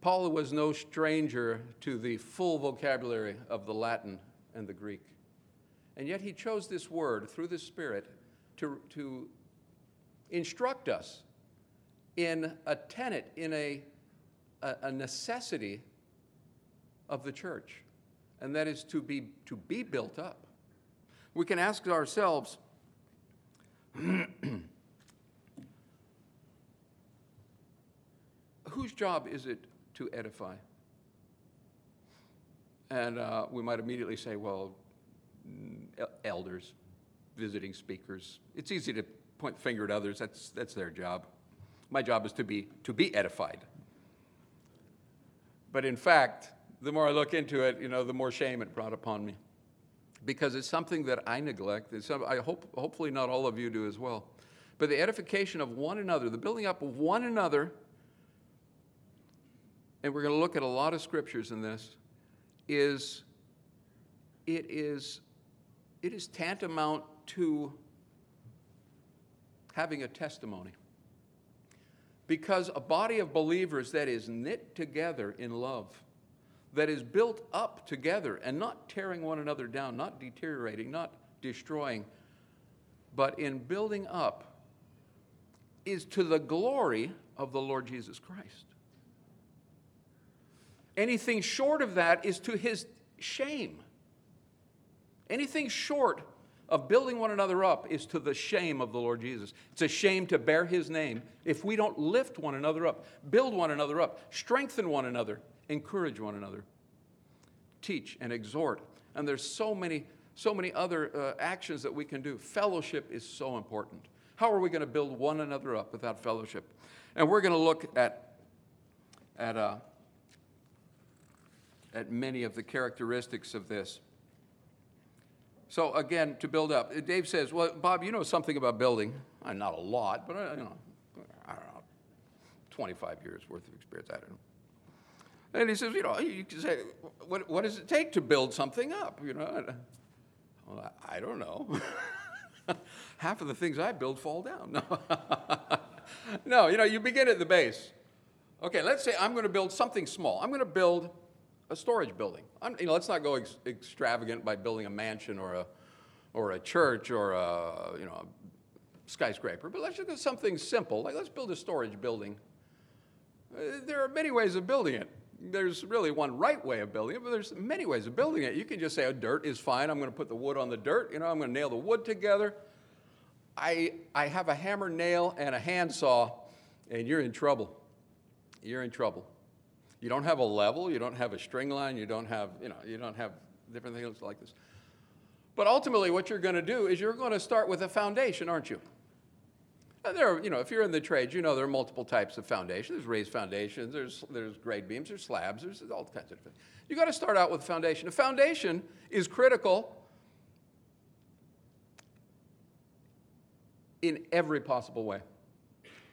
Paul was no stranger to the full vocabulary of the Latin and the Greek. And yet he chose this word through the Spirit to, to instruct us in a tenet, in a, a, a necessity of the church, and that is to be, to be built up. We can ask ourselves, whose job is it to edify? And uh, we might immediately say, well, elders, visiting speakers. It's easy to point the finger at others. That's, that's their job. My job is to be, to be edified. But in fact, the more I look into it, you know, the more shame it brought upon me. Because it's something that I neglect. It's I hope, hopefully not all of you do as well. But the edification of one another, the building up of one another, and we're going to look at a lot of scriptures in this, is it is it is tantamount to having a testimony. Because a body of believers that is knit together in love, that is built up together and not tearing one another down, not deteriorating, not destroying, but in building up, is to the glory of the Lord Jesus Christ. Anything short of that is to his shame. Anything short of building one another up is to the shame of the Lord Jesus. It's a shame to bear his name if we don't lift one another up, build one another up, strengthen one another, encourage one another, teach and exhort. And there's so many, so many other uh, actions that we can do. Fellowship is so important. How are we going to build one another up without fellowship? And we're going to look at, at, uh, at many of the characteristics of this. So again, to build up, Dave says, "Well, Bob, you know something about building. Uh, not a lot, but uh, you know, I don't know, 25 years worth of experience. I don't know." And he says, "You know, you can say, what, what does it take to build something up? You know, well, I don't know. Half of the things I build fall down. No, no, you know, you begin at the base. Okay, let's say I'm going to build something small. I'm going to build." A storage building. I'm, you know, let's not go ex- extravagant by building a mansion or a, or a church or a, you know, a skyscraper, but let's just do something simple. Like let's build a storage building. Uh, there are many ways of building it. There's really one right way of building it, but there's many ways of building it. You can just say, oh, dirt is fine. I'm going to put the wood on the dirt. You know, I'm going to nail the wood together. I, I have a hammer, nail, and a handsaw, and you're in trouble. You're in trouble. You don't have a level, you don't have a string line, you don't have, you know, you don't have different things like this. But ultimately, what you're going to do is you're going to start with a foundation, aren't you? And there, are, you know, if you're in the trades, you know there are multiple types of foundations. There's raised foundations, there's, there's grade beams, there's slabs, there's all kinds of things. You've got to start out with a foundation. A foundation is critical in every possible way.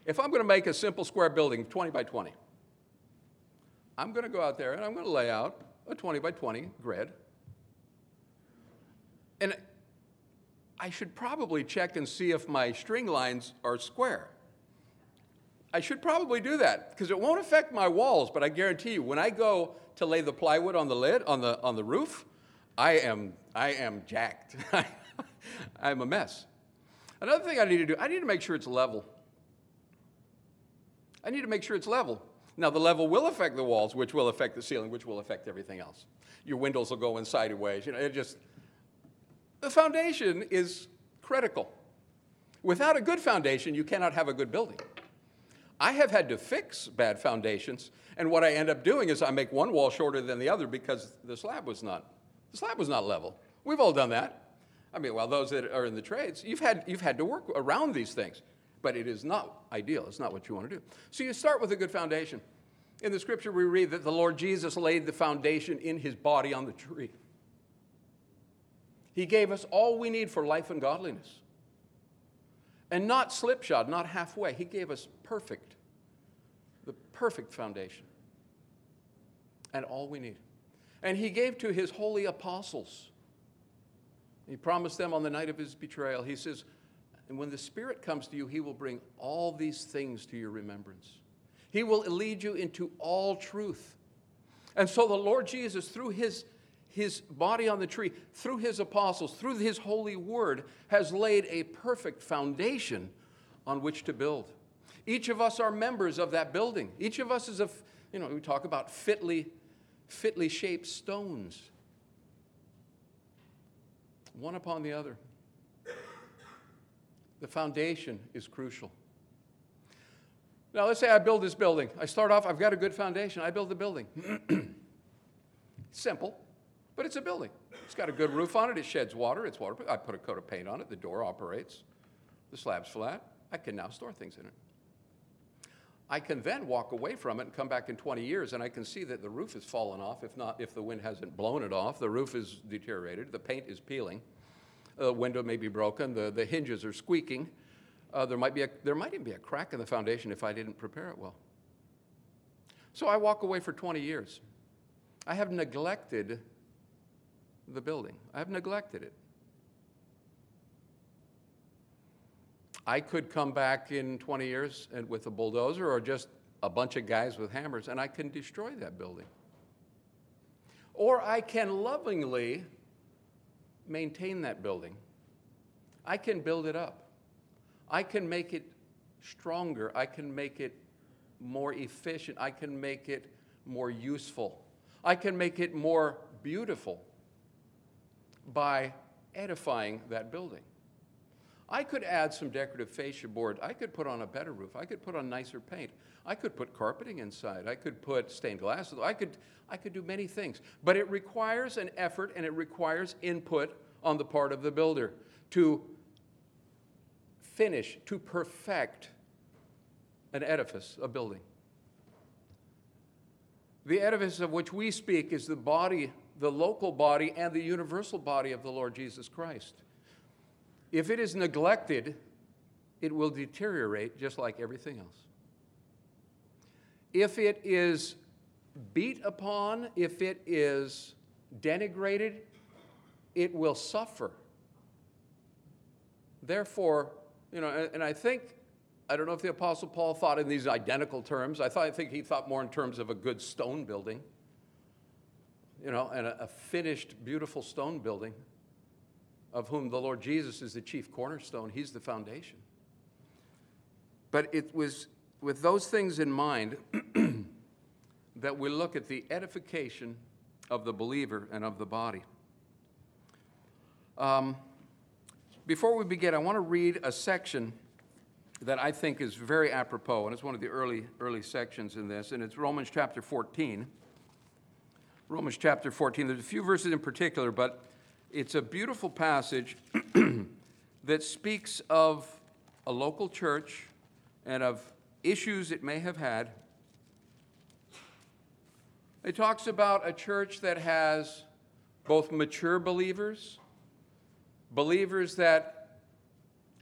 If I'm going to make a simple square building, 20 by 20, I'm going to go out there and I'm going to lay out a 20 by 20 grid. And I should probably check and see if my string lines are square. I should probably do that because it won't affect my walls, but I guarantee you, when I go to lay the plywood on the lid, on the, on the roof, I am, I am jacked. I'm a mess. Another thing I need to do, I need to make sure it's level. I need to make sure it's level. Now, the level will affect the walls, which will affect the ceiling, which will affect everything else. Your windows will go in sideways. You know, it just, the foundation is critical. Without a good foundation, you cannot have a good building. I have had to fix bad foundations, and what I end up doing is I make one wall shorter than the other because the slab was not, the slab was not level. We've all done that. I mean, well, those that are in the trades, you've had, you've had to work around these things but it is not ideal. It's not what you want to do. So you start with a good foundation. In the scripture, we read that the Lord Jesus laid the foundation in his body on the tree. He gave us all we need for life and godliness. And not slipshod, not halfway. He gave us perfect, the perfect foundation. And all we need. And he gave to his holy apostles. He promised them on the night of his betrayal. He says, and when the Spirit comes to you, He will bring all these things to your remembrance. He will lead you into all truth. And so the Lord Jesus, through his, his body on the tree, through his apostles, through his holy word, has laid a perfect foundation on which to build. Each of us are members of that building. Each of us is a, you know, we talk about fitly, fitly shaped stones, one upon the other. The foundation is crucial. Now, let's say I build this building. I start off, I've got a good foundation. I build the building. Simple, but it's a building. It's got a good roof on it. It sheds water. It's waterproof. I put a coat of paint on it. The door operates. The slab's flat. I can now store things in it. I can then walk away from it and come back in 20 years and I can see that the roof has fallen off, if not, if the wind hasn't blown it off. The roof is deteriorated. The paint is peeling. The window may be broken. The, the hinges are squeaking. Uh, there, might be a, there might even be a crack in the foundation if I didn't prepare it well. So I walk away for 20 years. I have neglected the building, I have neglected it. I could come back in 20 years and with a bulldozer or just a bunch of guys with hammers and I can destroy that building. Or I can lovingly maintain that building. I can build it up. I can make it stronger. I can make it more efficient. I can make it more useful. I can make it more beautiful by edifying that building. I could add some decorative fascia board. I could put on a better roof. I could put on nicer paint. I could put carpeting inside. I could put stained glass. I could, I could do many things. But it requires an effort and it requires input on the part of the builder to finish, to perfect an edifice, a building. The edifice of which we speak is the body, the local body, and the universal body of the Lord Jesus Christ. If it is neglected, it will deteriorate just like everything else. If it is beat upon, if it is denigrated, it will suffer. Therefore, you know, and, I think, I don't know if the Apostle Paul thought in these identical terms. I, thought, I think he thought more in terms of a good stone building, you know, and a, a finished, beautiful stone building of whom the Lord Jesus is the chief cornerstone. He's the foundation. But it was with those things in mind that we look at the edification of the believer and of the body. Um, before we begin, I want to read a section that I think is very apropos, and it's one of the early, early sections in this, and it's Romans chapter 14. Romans chapter 14. There's a few verses in particular, but it's a beautiful passage that speaks of a local church and of issues it may have had. It talks about a church that has both mature believers Believers that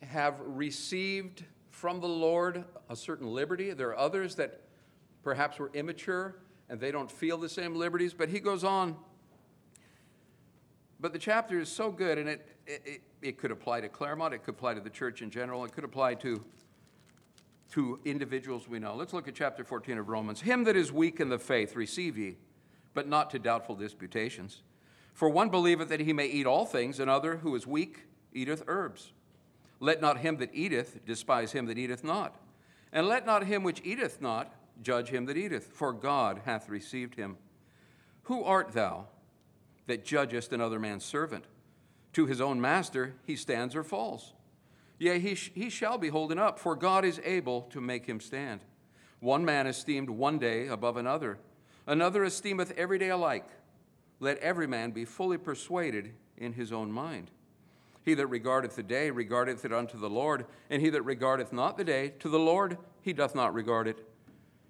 have received from the Lord a certain liberty. There are others that perhaps were immature and they don't feel the same liberties. But he goes on. But the chapter is so good, and it, it, it could apply to Claremont, it could apply to the church in general, it could apply to, to individuals we know. Let's look at chapter 14 of Romans. Him that is weak in the faith, receive ye, but not to doubtful disputations. For one believeth that he may eat all things, another who is weak eateth herbs. Let not him that eateth despise him that eateth not. And let not him which eateth not judge him that eateth, for God hath received him. Who art thou that judgest another man's servant? To his own master he stands or falls. Yea, he, sh- he shall be holden up, for God is able to make him stand. One man esteemed one day above another, another esteemeth every day alike. Let every man be fully persuaded in his own mind. He that regardeth the day regardeth it unto the Lord, and he that regardeth not the day to the Lord he doth not regard it.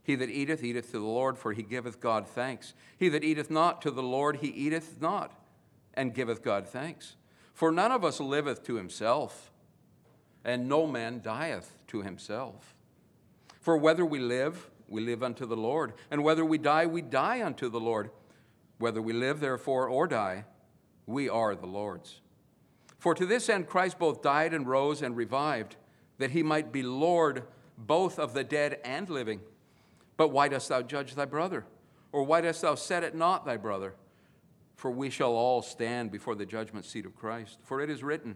He that eateth, eateth to the Lord, for he giveth God thanks. He that eateth not to the Lord, he eateth not, and giveth God thanks. For none of us liveth to himself, and no man dieth to himself. For whether we live, we live unto the Lord, and whether we die, we die unto the Lord. Whether we live, therefore, or die, we are the Lord's. For to this end Christ both died and rose and revived, that he might be Lord both of the dead and living. But why dost thou judge thy brother? Or why dost thou set at naught thy brother? For we shall all stand before the judgment seat of Christ. For it is written,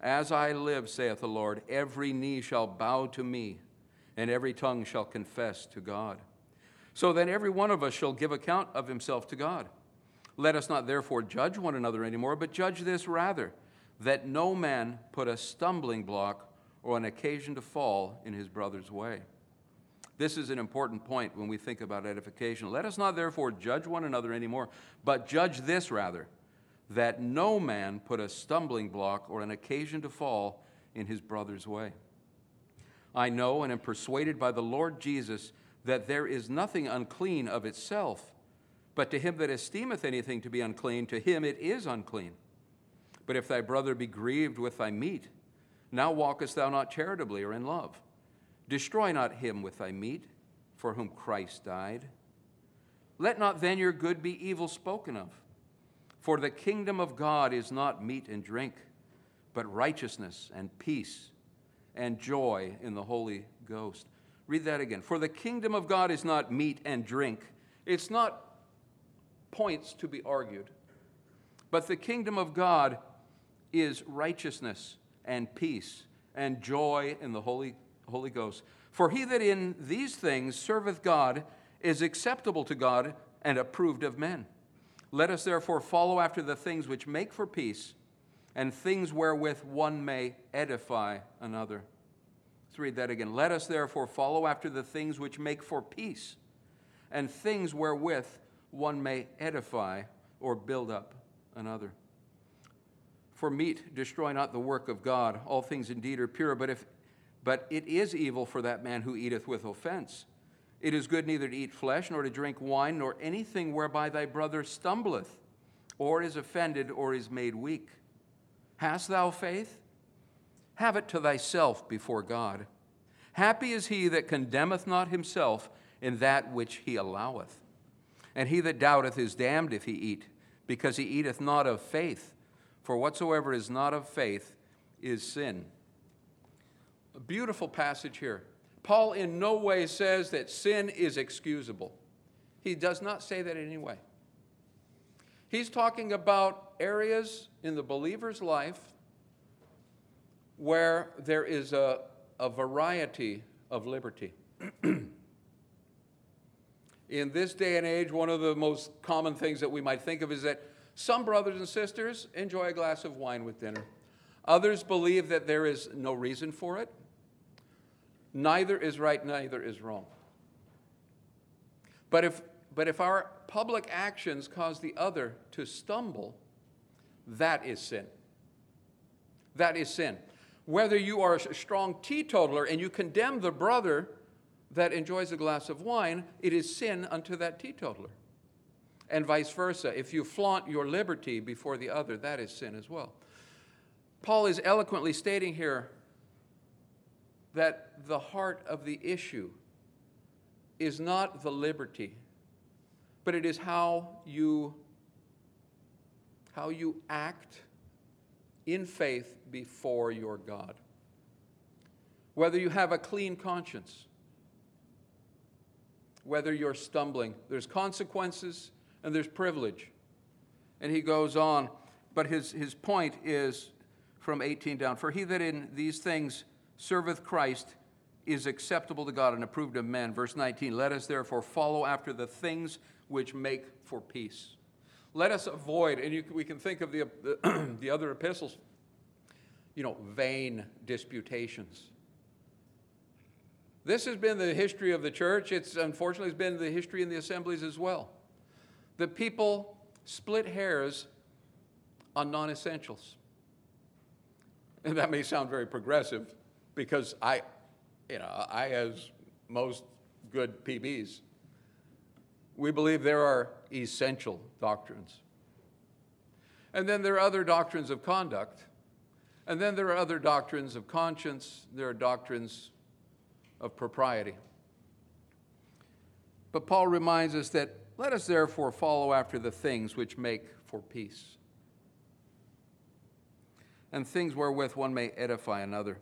As I live, saith the Lord, every knee shall bow to me, and every tongue shall confess to God. So then every one of us shall give account of himself to God. Let us not therefore judge one another anymore, but judge this rather, that no man put a stumbling block or an occasion to fall in his brother's way. This is an important point when we think about edification. Let us not therefore judge one another anymore, but judge this rather, that no man put a stumbling block or an occasion to fall in his brother's way. I know and am persuaded by the Lord Jesus that there is nothing unclean of itself, but to him that esteemeth anything to be unclean, to him it is unclean. But if thy brother be grieved with thy meat, now walkest thou not charitably or in love. Destroy not him with thy meat, for whom Christ died. Let not then your good be evil spoken of. For the kingdom of God is not meat and drink, but righteousness and peace and joy in the Holy Ghost. Read that again. For the kingdom of God is not meat and drink. It's not points to be argued. But the kingdom of God is righteousness and peace and joy in the Holy Holy Ghost. For he that in these things serveth God is acceptable to God and approved of men. Let us therefore follow after the things which make for peace and things wherewith one may edify another. Let's read that again. Let us therefore follow after the things which make for peace and things wherewith one may edify or build up another. For meat destroy not the work of God. All things indeed are pure, but if but it is evil for that man who eateth with offense. It is good neither to eat flesh, nor to drink wine, nor anything whereby thy brother stumbleth, or is offended, or is made weak. Hast thou faith? Have it to thyself before God. Happy is he that condemneth not himself in that which he alloweth. And he that doubteth is damned if he eat, because he eateth not of faith. For whatsoever is not of faith is sin. A beautiful passage here. Paul in no way says that sin is excusable. He does not say that in any way. He's talking about areas in the believer's life where there is a, a variety of liberty. in this day and age, one of the most common things that we might think of is that some brothers and sisters enjoy a glass of wine with dinner. Others believe that there is no reason for it. Neither is right, neither is wrong. But if, but if our public actions cause the other to stumble, that is sin. That is sin. Whether you are a strong teetotaler and you condemn the brother that enjoys a glass of wine, it is sin unto that teetotaler. And vice versa. If you flaunt your liberty before the other, that is sin as well. Paul is eloquently stating here that the heart of the issue is not the liberty, but it is how you, how you act in faith before your God. Whether you have a clean conscience, whether you're stumbling, there's consequences and there's privilege. And he goes on, but his, his point is from 18 down For he that in these things serveth Christ is acceptable to God and approved of men. Verse 19, let us therefore follow after the things which make for peace. Let us avoid, and you, we can think of the, the, the other epistles, you know, vain disputations. This has been the history of the church. It's unfortunately it's been the history in the assemblies as well. The people split hairs on non essentials. And that may sound very progressive, because I, you know, I, as most good PBs, we believe there are essential doctrines. And then there are other doctrines of conduct. And then there are other doctrines of conscience. There are doctrines of propriety. But Paul reminds us that let us therefore follow after the things which make for peace and things wherewith one may edify another.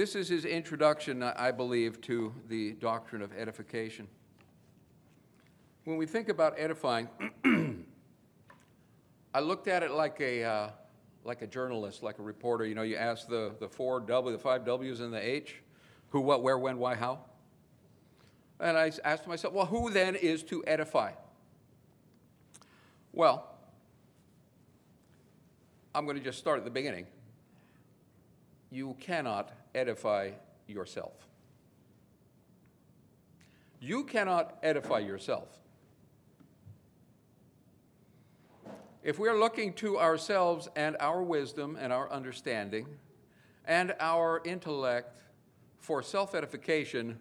This is his introduction, I believe, to the doctrine of edification. When we think about edifying, I looked at it like a, uh, like a journalist, like a reporter. You know, you ask the, the four W, the five W's and the H who, what, where, when, why, how. And I asked myself, well, who then is to edify? Well, I'm going to just start at the beginning. You cannot edify yourself. You cannot edify yourself. If we're looking to ourselves and our wisdom and our understanding and our intellect for self edification,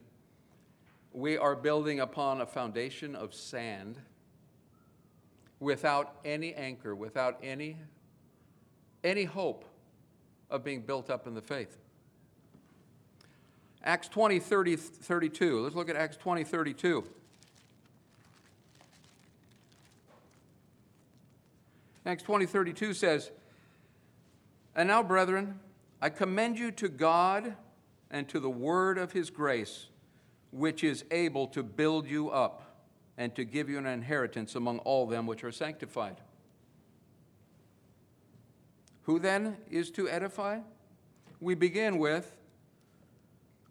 we are building upon a foundation of sand without any anchor, without any, any hope of being built up in the faith. Acts 20, 30, 32. Let's look at Acts 20, 32. Acts 20, 32 says, And now, brethren, I commend you to God and to the word of his grace, which is able to build you up and to give you an inheritance among all them which are sanctified. Who then is to edify? We begin with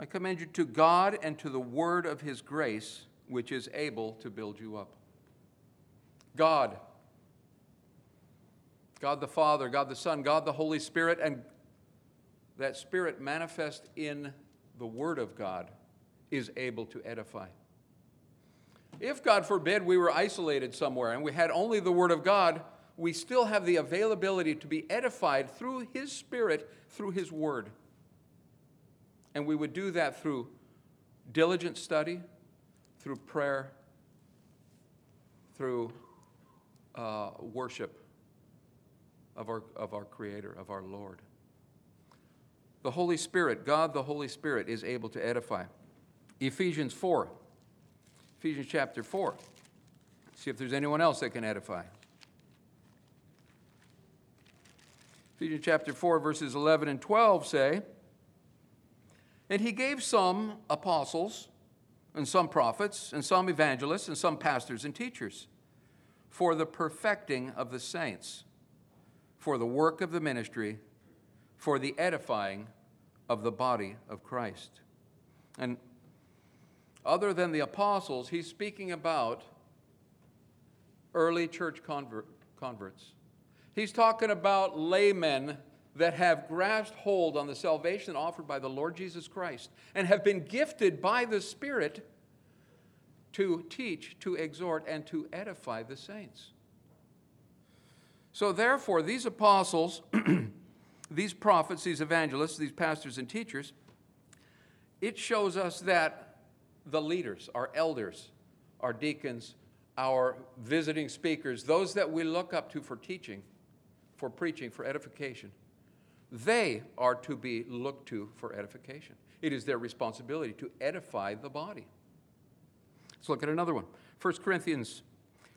I commend you to God and to the word of his grace, which is able to build you up. God, God the Father, God the Son, God the Holy Spirit, and that Spirit manifest in the Word of God is able to edify. If, God forbid, we were isolated somewhere and we had only the Word of God, we still have the availability to be edified through His Spirit, through His Word. And we would do that through diligent study, through prayer, through uh, worship of our, of our Creator, of our Lord. The Holy Spirit, God the Holy Spirit, is able to edify. Ephesians 4, Ephesians chapter 4. See if there's anyone else that can edify. Ephesians chapter 4, verses 11 and 12 say, And he gave some apostles, and some prophets, and some evangelists, and some pastors and teachers for the perfecting of the saints, for the work of the ministry, for the edifying of the body of Christ. And other than the apostles, he's speaking about early church convert, converts. He's talking about laymen that have grasped hold on the salvation offered by the Lord Jesus Christ and have been gifted by the Spirit to teach, to exhort, and to edify the saints. So, therefore, these apostles these prophets, these evangelists, these pastors and teachers, it shows us that the leaders, our elders, our deacons, our visiting speakers, those that we look up to for teaching, for preaching, for edification, they are to be looked to for edification. It is their responsibility to edify the body. Let's look at another one. 1 Corinthians,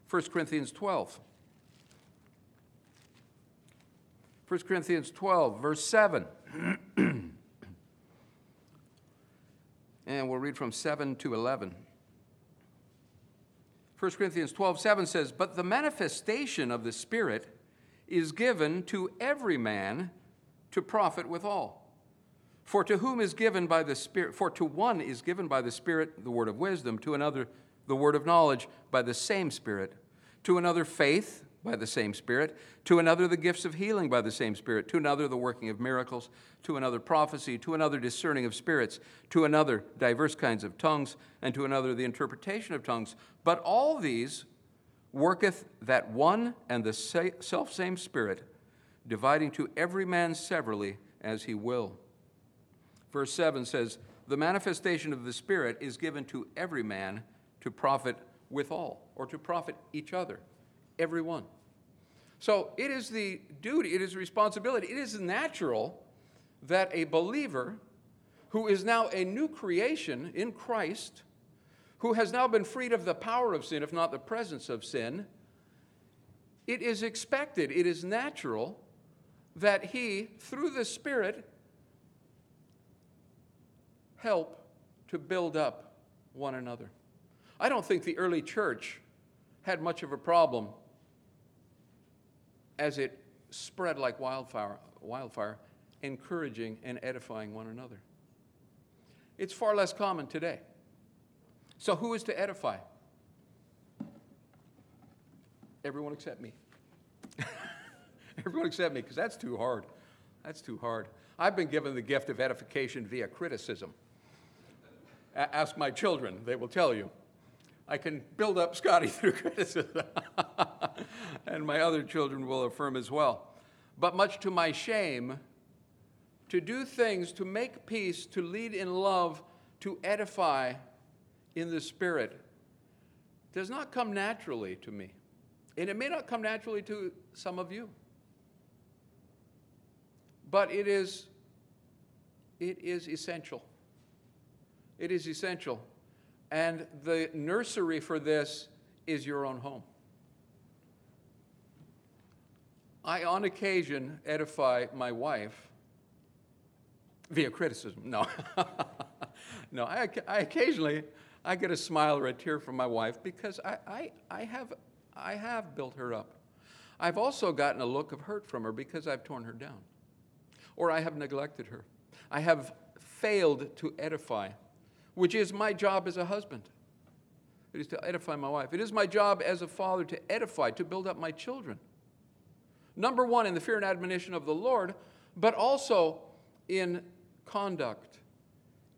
1 Corinthians 12. 1 Corinthians 12, verse 7. and we'll read from 7 to 11. 1 Corinthians 12, 7 says, But the manifestation of the Spirit is given to every man to profit withal. For to whom is given by the Spirit, for to one is given by the Spirit the word of wisdom, to another the word of knowledge by the same Spirit, to another faith by the same Spirit, to another the gifts of healing by the same Spirit, to another the working of miracles, to another prophecy, to another discerning of spirits, to another diverse kinds of tongues, and to another the interpretation of tongues. But all these worketh that one and the self same Spirit, dividing to every man severally as he will. Verse 7 says, The manifestation of the Spirit is given to every man to profit withal, or to profit each other everyone. So it is the duty, it is responsibility, it is natural that a believer who is now a new creation in Christ, who has now been freed of the power of sin, if not the presence of sin, it is expected, it is natural that he, through the Spirit, help to build up one another. I don't think the early church had much of a problem as it spread like wildfire, wildfire, encouraging and edifying one another. It's far less common today. So, who is to edify? Everyone except me. Everyone except me, because that's too hard. That's too hard. I've been given the gift of edification via criticism. A- ask my children, they will tell you. I can build up Scotty through criticism. and my other children will affirm as well. But much to my shame, to do things to make peace, to lead in love, to edify in the Spirit does not come naturally to me. And it may not come naturally to some of you. But it is, it is essential. It is essential. And the nursery for this is your own home. I, on occasion, edify my wife via criticism. No. no, I, I, occasionally, I get a smile or a tear from my wife because I, I, I, have, I have built her up. I've also gotten a look of hurt from her because I've torn her down or I have neglected her. I have failed to edify, which is my job as a husband. It is to edify my wife. It is my job as a father to edify, to build up my children. Number one, in the fear and admonition of the Lord, but also in conduct,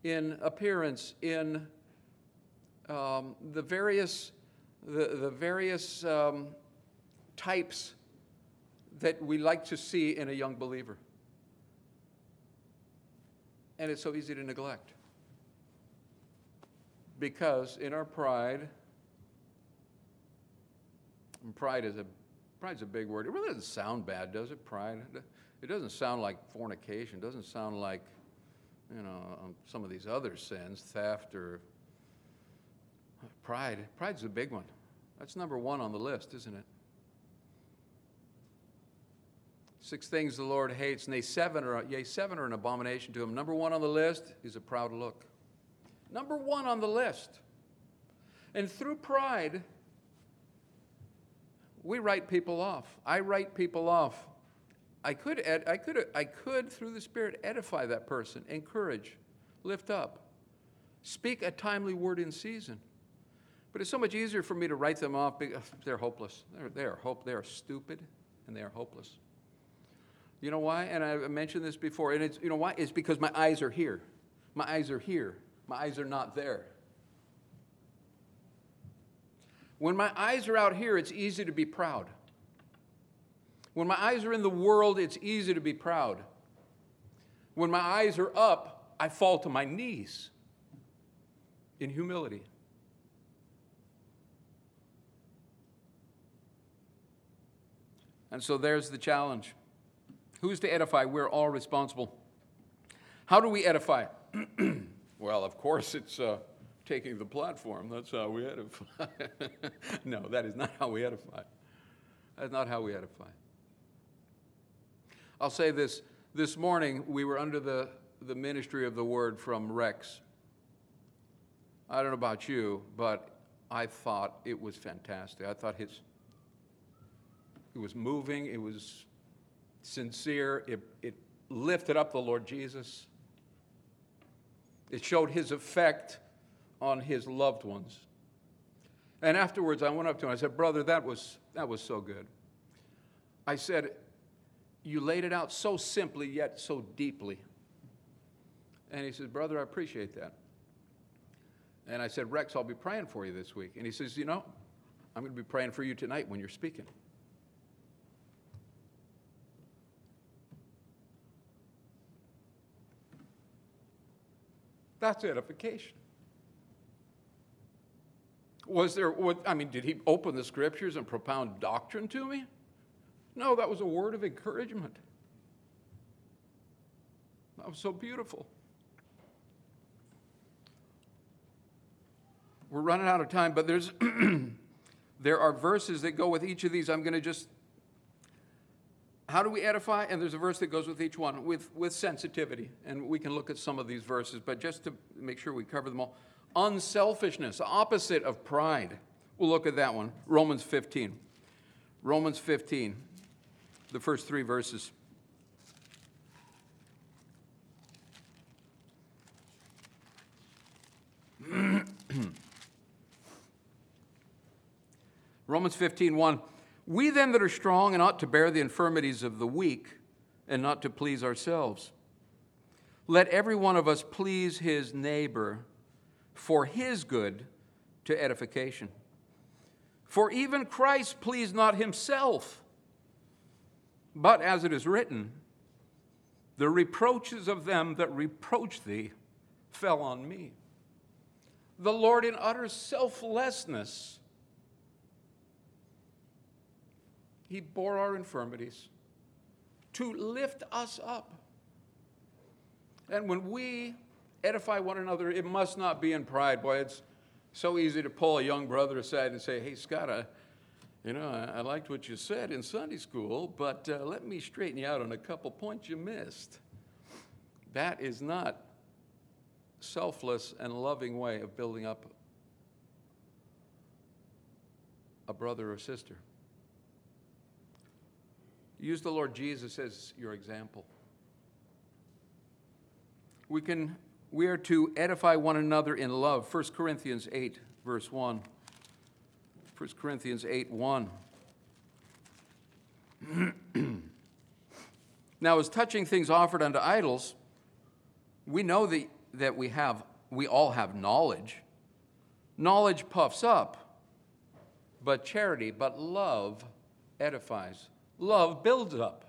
in appearance, in um, the various, the, the various um, types that we like to see in a young believer. And it's so easy to neglect. Because in our pride, pride is a pride's a big word. It really doesn't sound bad, does it? Pride. It doesn't sound like fornication. It doesn't sound like, you know, um, some of these other sins, theft or pride. Pride's a big one. That's number one on the list, isn't it? Six things the Lord hates, and seven are, yea, seven are an abomination to him. Number one on the list is a proud look. Number one on the list. And through pride, we write people off. I write people off. I could, ed- I could, I could, through the Spirit, edify that person, encourage, lift up, speak a timely word in season. But it's so much easier for me to write them off because they're hopeless. They're, they're, hope, they are stupid and they are hopeless. You know why? And I mentioned this before. And it's, you know why? It's because my eyes are here. My eyes are here. My eyes are not there. When my eyes are out here, it's easy to be proud. When my eyes are in the world, it's easy to be proud. When my eyes are up, I fall to my knees in humility. And so there's the challenge. Who's to edify? We're all responsible. How do we edify? well, of course, it's uh, taking the platform. That's how we edify. no, that is not how we edify. That's not how we edify. I'll say this this morning, we were under the, the ministry of the word from Rex. I don't know about you, but I thought it was fantastic. I thought his, it was moving, it was sincere. It, it lifted up the Lord Jesus. It showed his effect on his loved ones. And afterwards, I went up to him. I said, Brother, that was, that was so good. I said, You laid it out so simply, yet so deeply. And he says, Brother, I appreciate that. And I said, Rex, I'll be praying for you this week. And he says, You know, I'm going to be praying for you tonight when you're speaking. That's edification. Was there, what, I mean, did he open the scriptures and propound doctrine to me? No, that was a word of encouragement. That was so beautiful. We're running out of time, but there's there are verses that go with each of these. I'm going to just how do we edify? And there's a verse that goes with each one with, with sensitivity. And we can look at some of these verses, but just to make sure we cover them all. Unselfishness, opposite of pride. We'll look at that one. Romans 15. Romans 15, the first three verses. Romans 15, 1. We then that are strong and ought to bear the infirmities of the weak and not to please ourselves. Let every one of us please his neighbor for his good to edification. For even Christ pleased not himself, but as it is written, the reproaches of them that reproach thee fell on me. The Lord, in utter selflessness, He bore our infirmities to lift us up. And when we edify one another, it must not be in pride. Boy, it's so easy to pull a young brother aside and say, Hey, Scott, I, you know, I, I liked what you said in Sunday school, but uh, let me straighten you out on a couple points you missed. That is not selfless and loving way of building up a brother or sister. Use the Lord Jesus as your example. We, can, we are to edify one another in love. 1 Corinthians 8, verse 1. 1 Corinthians 8, 1. now, as touching things offered unto idols, we know that, that we, have, we all have knowledge. Knowledge puffs up, but charity, but love edifies. Love builds up.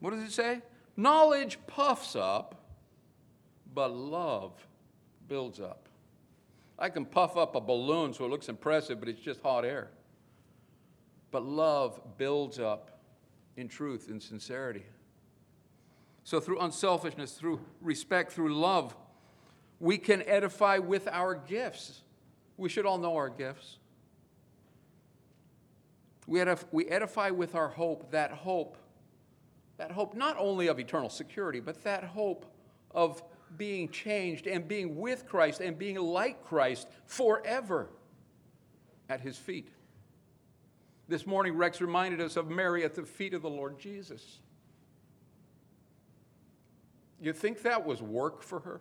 What does it say? Knowledge puffs up, but love builds up. I can puff up a balloon so it looks impressive, but it's just hot air. But love builds up in truth and sincerity. So, through unselfishness, through respect, through love, we can edify with our gifts. We should all know our gifts. We, edif- we edify with our hope, that hope, that hope not only of eternal security, but that hope of being changed and being with Christ and being like Christ forever at his feet. This morning, Rex reminded us of Mary at the feet of the Lord Jesus. You think that was work for her?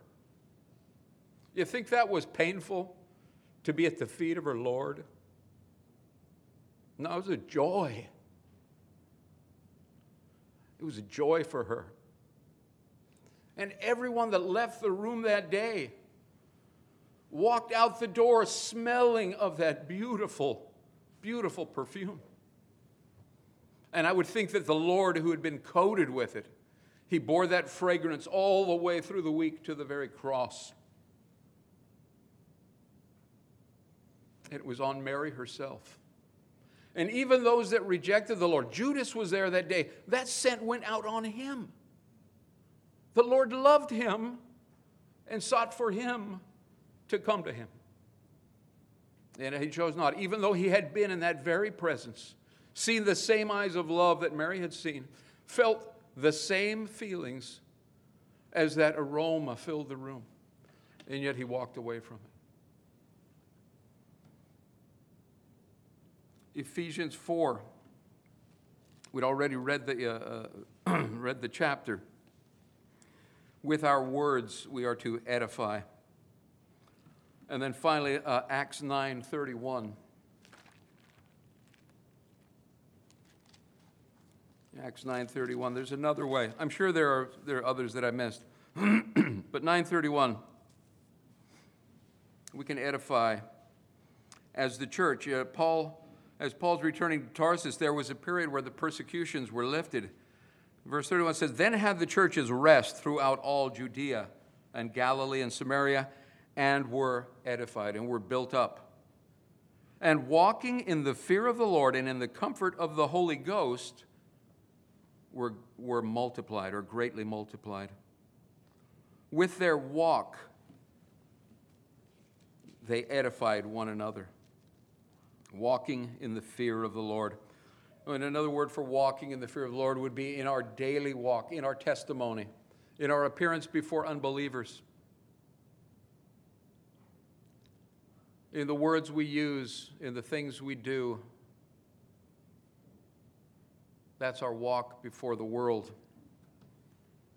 You think that was painful to be at the feet of her Lord? No, it was a joy. It was a joy for her. And everyone that left the room that day walked out the door smelling of that beautiful, beautiful perfume. And I would think that the Lord, who had been coated with it, he bore that fragrance all the way through the week to the very cross. It was on Mary herself. And even those that rejected the Lord, Judas was there that day. That scent went out on him. The Lord loved him and sought for him to come to him. And he chose not, even though he had been in that very presence, seen the same eyes of love that Mary had seen, felt the same feelings as that aroma filled the room. And yet he walked away from it. Ephesians 4. We'd already read the, uh, uh, read the chapter. With our words, we are to edify. And then finally, uh, Acts 9:31. Acts 9:31. There's another way. I'm sure there are there are others that I missed, but 9:31. We can edify as the church. Uh, Paul as Paul's returning to Tarsus, there was a period where the persecutions were lifted. Verse 31 says, Then had the churches rest throughout all Judea and Galilee and Samaria, and were edified and were built up. And walking in the fear of the Lord and in the comfort of the Holy Ghost, were, were multiplied or greatly multiplied. With their walk, they edified one another walking in the fear of the Lord. And another word for walking in the fear of the Lord would be in our daily walk, in our testimony, in our appearance before unbelievers, in the words we use, in the things we do. That's our walk before the world.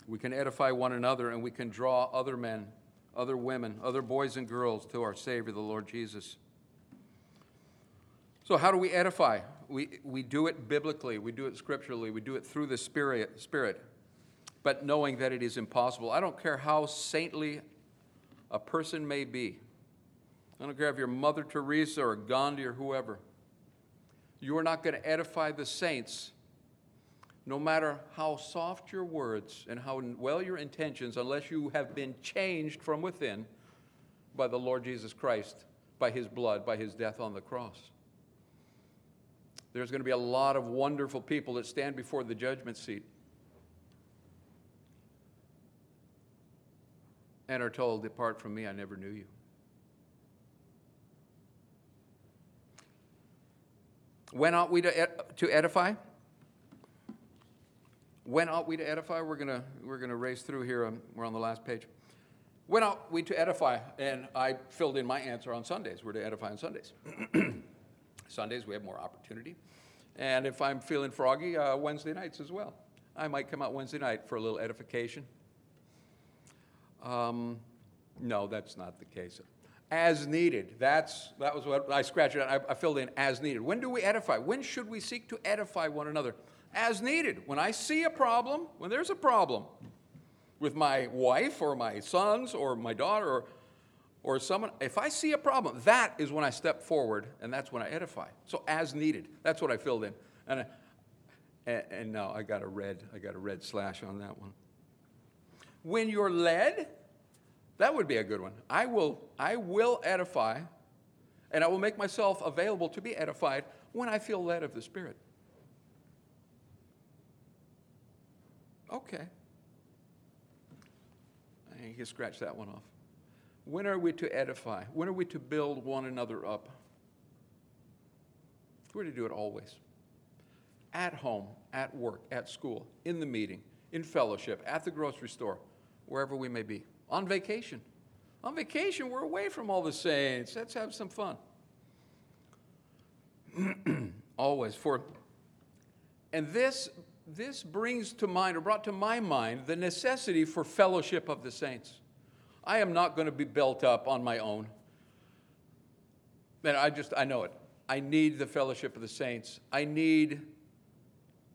We can edify one another and we can draw other men, other women, other boys and girls to our Savior, the Lord Jesus. So, how do we edify? We, we do it biblically, we do it scripturally, we do it through the Spirit, Spirit, but knowing that it is impossible. I don't care how saintly a person may be, I don't care if you're Mother Teresa or Gandhi or whoever, you are not going to edify the saints no matter how soft your words and how well your intentions, unless you have been changed from within by the Lord Jesus Christ, by his blood, by his death on the cross. There's going to be a lot of wonderful people that stand before the judgment seat and are told, Depart from me, I never knew you. When ought we to, ed- to edify? When ought we to edify? We're going we're gonna race through here. Um, we're on the last page. When ought we to edify? And I filled in my answer on Sundays. We're to edify on Sundays. Sundays, we have more opportunity. And if I'm feeling froggy, uh, Wednesday nights as well. I might come out Wednesday night for a little edification. Um, no, that's not the case. As needed. That's, that was what I scratched it out. I, I filled in as needed. When do we edify? When should we seek to edify one another? as needed. When I see a problem, when there's a problem with my wife or my sons or my daughter or, or someone, if I see a problem, that is when I step forward and that's when I edify. So as needed. That's what I filled in. And, and, and now I got a red, I got a red slash on that one. When you're led, that would be a good one. I will, I will edify and I will make myself available to be edified when I feel led of the Spirit. Okay. You can scratch that one off. When are we to edify? When are we to build one another up? We're to do it always. At home, at work, at school, in the meeting, in fellowship, at the grocery store, wherever we may be. On vacation. On vacation, we're away from all the saints. Let's have some fun. always. For and this this brings to mind, or brought to my mind, the necessity for fellowship of the saints. I am not going to be built up on my own. And I just, I know it. I need the fellowship of the saints. I need,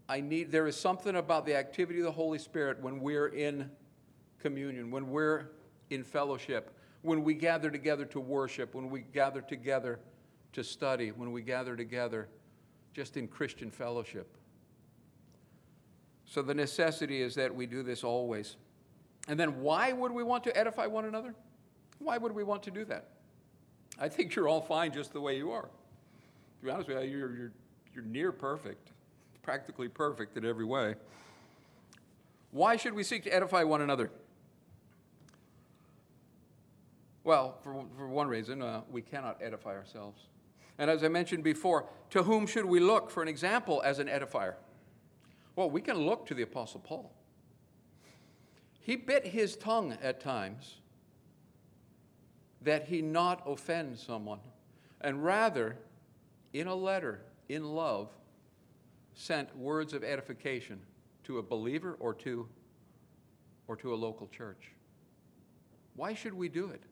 I need, there is something about the activity of the Holy Spirit when we're in communion, when we're in fellowship, when we gather together to worship, when we gather together to study, when we gather together just in Christian fellowship. So the necessity is that we do this always. And then why would we want to edify one another? Why would we want to do that? I think you're all fine just the way you are. To be honest with you, you're, you're, you're near perfect, practically perfect in every way. Why should we seek to edify one another? Well, for, for one reason, uh, we cannot edify ourselves. And as I mentioned before, to whom should we look for an example as an edifier? Well, we can look to the Apostle Paul. He bit his tongue at times that he not offend someone, and rather, in a letter, in love, sent words of edification to a believer or to, or to a local church. Why should we do it?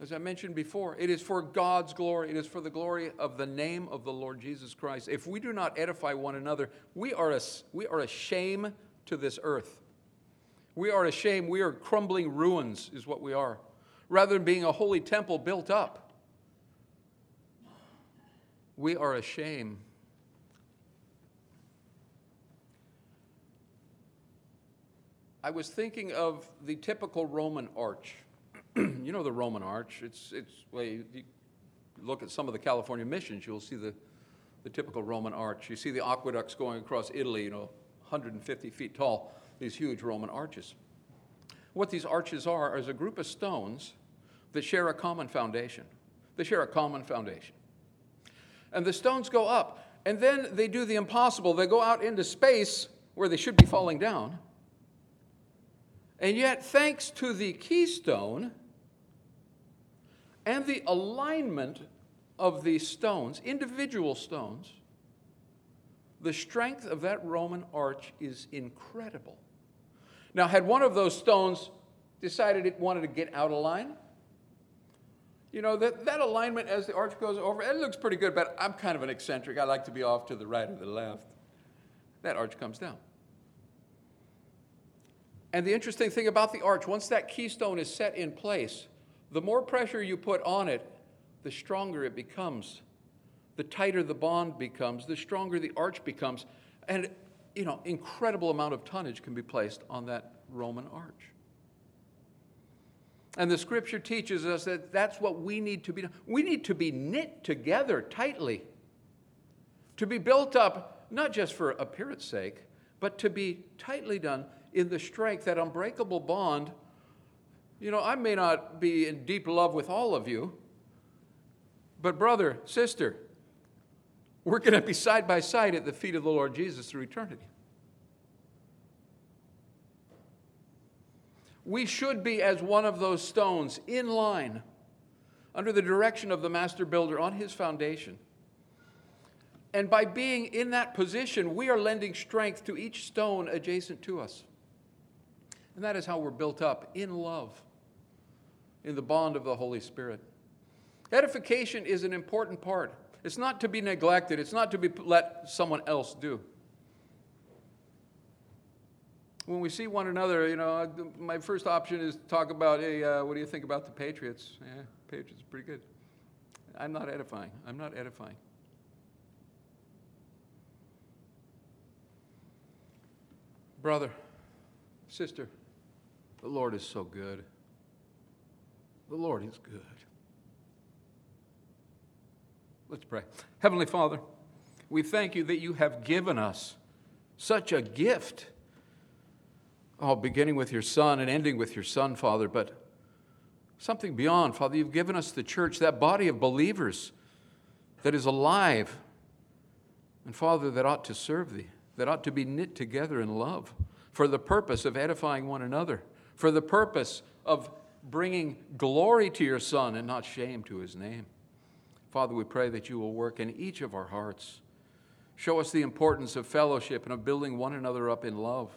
As I mentioned before, it is for God's glory. It is for the glory of the name of the Lord Jesus Christ. If we do not edify one another, we are a, we are a shame to this earth. We are a shame. We are crumbling ruins, is what we are, rather than being a holy temple built up. We are a shame. I was thinking of the typical Roman arch. you know the Roman arch. It's, it's well, you, you look at some of the California missions, you'll see the, the typical Roman arch. You see the aqueducts going across Italy, you know, 150 feet tall, these huge Roman arches. What these arches are is a group of stones that share a common foundation. They share a common foundation. And the stones go up, And then they do the impossible. They go out into space where they should be falling down. And yet, thanks to the keystone and the alignment of these stones, individual stones, the strength of that Roman arch is incredible. Now, had one of those stones decided it wanted to get out of line, you know, that, that alignment as the arch goes over, it looks pretty good, but I'm kind of an eccentric. I like to be off to the right or the left. That arch comes down. And the interesting thing about the arch, once that keystone is set in place, the more pressure you put on it, the stronger it becomes. The tighter the bond becomes, the stronger the arch becomes. And, you know, incredible amount of tonnage can be placed on that Roman arch. And the scripture teaches us that that's what we need to be. We need to be knit together tightly, to be built up, not just for appearance sake, but to be tightly done in the strength, that unbreakable bond. You know, I may not be in deep love with all of you, but brother, sister, we're going to be side by side at the feet of the Lord Jesus through eternity. We should be as one of those stones in line under the direction of the master builder on his foundation. And by being in that position, we are lending strength to each stone adjacent to us. And that is how we're built up in love, in the bond of the Holy Spirit. Edification is an important part. It's not to be neglected, it's not to be let someone else do when we see one another, you know, my first option is to talk about, hey, uh, what do you think about the Patriots? Yeah, Patriots are pretty good. I'm not edifying. I'm not edifying. Brother, sister, the Lord is so good. The Lord is good. Let's pray. Heavenly Father, we thank you that you have given us such a gift oh, beginning with your Son and ending with your Son, Father, but something beyond. Father, you've given us the church, that body of believers that is alive. And Father, that ought to serve thee, that ought to be knit together in love for the purpose of edifying one another, for the purpose of bringing glory to your Son and not shame to his name. Father, we pray that you will work in each of our hearts. Show us the importance of fellowship and of building one another up in love.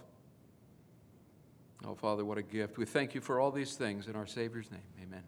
Oh, Father, what a gift. We thank you for all these things in our Savior's name. Amen.